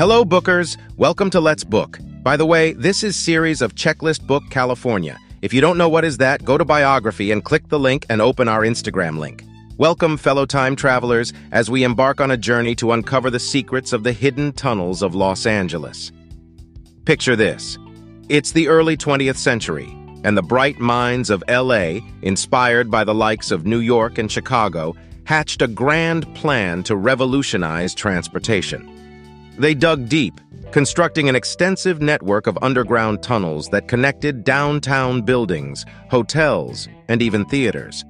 Hello, bookers. Welcome to Let's Book. By the way, this is series of Checklist Book California. If you don't know what is that, go to biography and click the link and open our Instagram link. Welcome, fellow time travelers, as we embark on a journey to uncover the secrets of the hidden tunnels of Los Angeles. Picture this. It's the early 20th century, and the bright minds of LA, inspired by the likes of New York and Chicago, hatched a grand plan to revolutionize transportation. They dug deep, constructing an extensive network of underground tunnels that connected downtown buildings, hotels, and even theaters.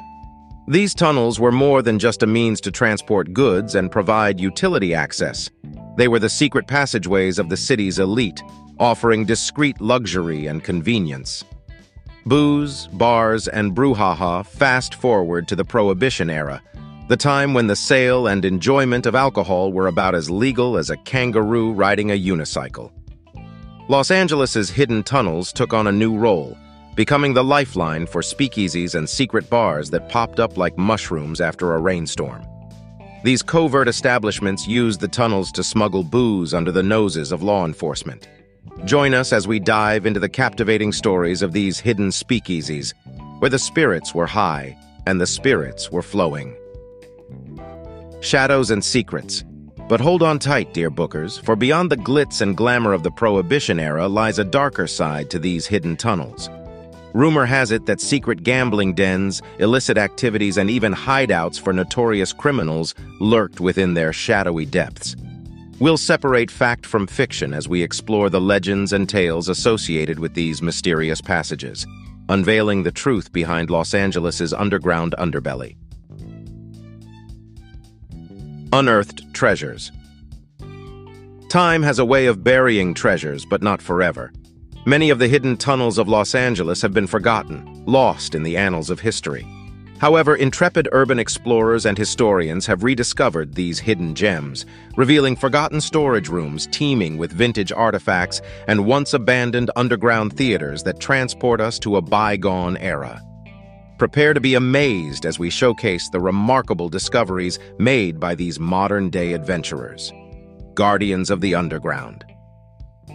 These tunnels were more than just a means to transport goods and provide utility access. They were the secret passageways of the city's elite, offering discreet luxury and convenience. Booze, bars, and brouhaha fast forward to the Prohibition era, the time when the sale and enjoyment of alcohol were about as legal as a kangaroo riding a unicycle. Los Angeles's hidden tunnels took on a new role, becoming the lifeline for speakeasies and secret bars that popped up like mushrooms after a rainstorm. These covert establishments used the tunnels to smuggle booze under the noses of law enforcement. Join us as we dive into the captivating stories of these hidden speakeasies, where the spirits were high and the spirits were flowing shadows, and secrets. But hold on tight, dear bookers, for beyond the glitz and glamour of the Prohibition era lies a darker side to these hidden tunnels. Rumor has it that secret gambling dens, illicit activities, and even hideouts for notorious criminals lurked within their shadowy depths. We'll separate fact from fiction as we explore the legends and tales associated with these mysterious passages, unveiling the truth behind Los Angeles's underground underbelly. Unearthed Treasures Time has a way of burying treasures, but not forever. Many of the hidden tunnels of Los Angeles have been forgotten, lost in the annals of history. However, intrepid urban explorers and historians have rediscovered these hidden gems, revealing forgotten storage rooms teeming with vintage artifacts and once-abandoned underground theaters that transport us to a bygone era. Prepare to be amazed as we showcase the remarkable discoveries made by these modern-day adventurers, guardians of the underground.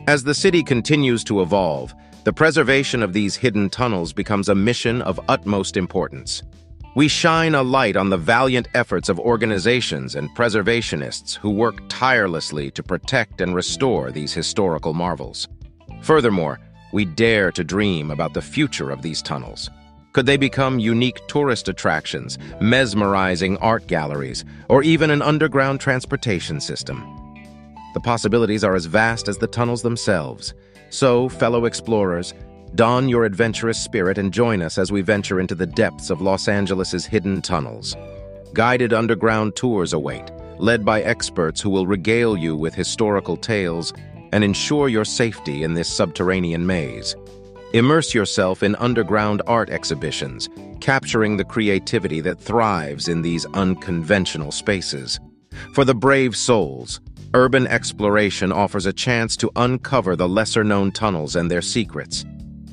As the city continues to evolve, the preservation of these hidden tunnels becomes a mission of utmost importance. We shine a light on the valiant efforts of organizations and preservationists who work tirelessly to protect and restore these historical marvels. Furthermore, we dare to dream about the future of these tunnels, could they become unique tourist attractions, mesmerizing art galleries, or even an underground transportation system? The possibilities are as vast as the tunnels themselves. So, fellow explorers, don your adventurous spirit and join us as we venture into the depths of Los Angeles's hidden tunnels. Guided underground tours await, led by experts who will regale you with historical tales and ensure your safety in this subterranean maze. Immerse yourself in underground art exhibitions, capturing the creativity that thrives in these unconventional spaces. For the brave souls, urban exploration offers a chance to uncover the lesser-known tunnels and their secrets.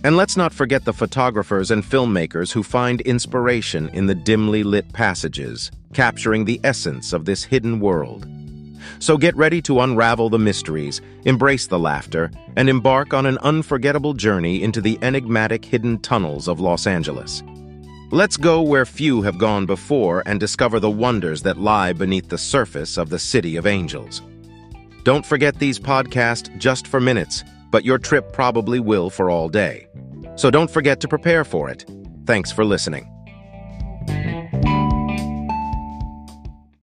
And let's not forget the photographers and filmmakers who find inspiration in the dimly lit passages, capturing the essence of this hidden world. So get ready to unravel the mysteries, embrace the laughter, and embark on an unforgettable journey into the enigmatic hidden tunnels of Los Angeles. Let's go where few have gone before and discover the wonders that lie beneath the surface of the City of Angels. Don't forget these podcasts just for minutes, but your trip probably will for all day. So don't forget to prepare for it. Thanks for listening.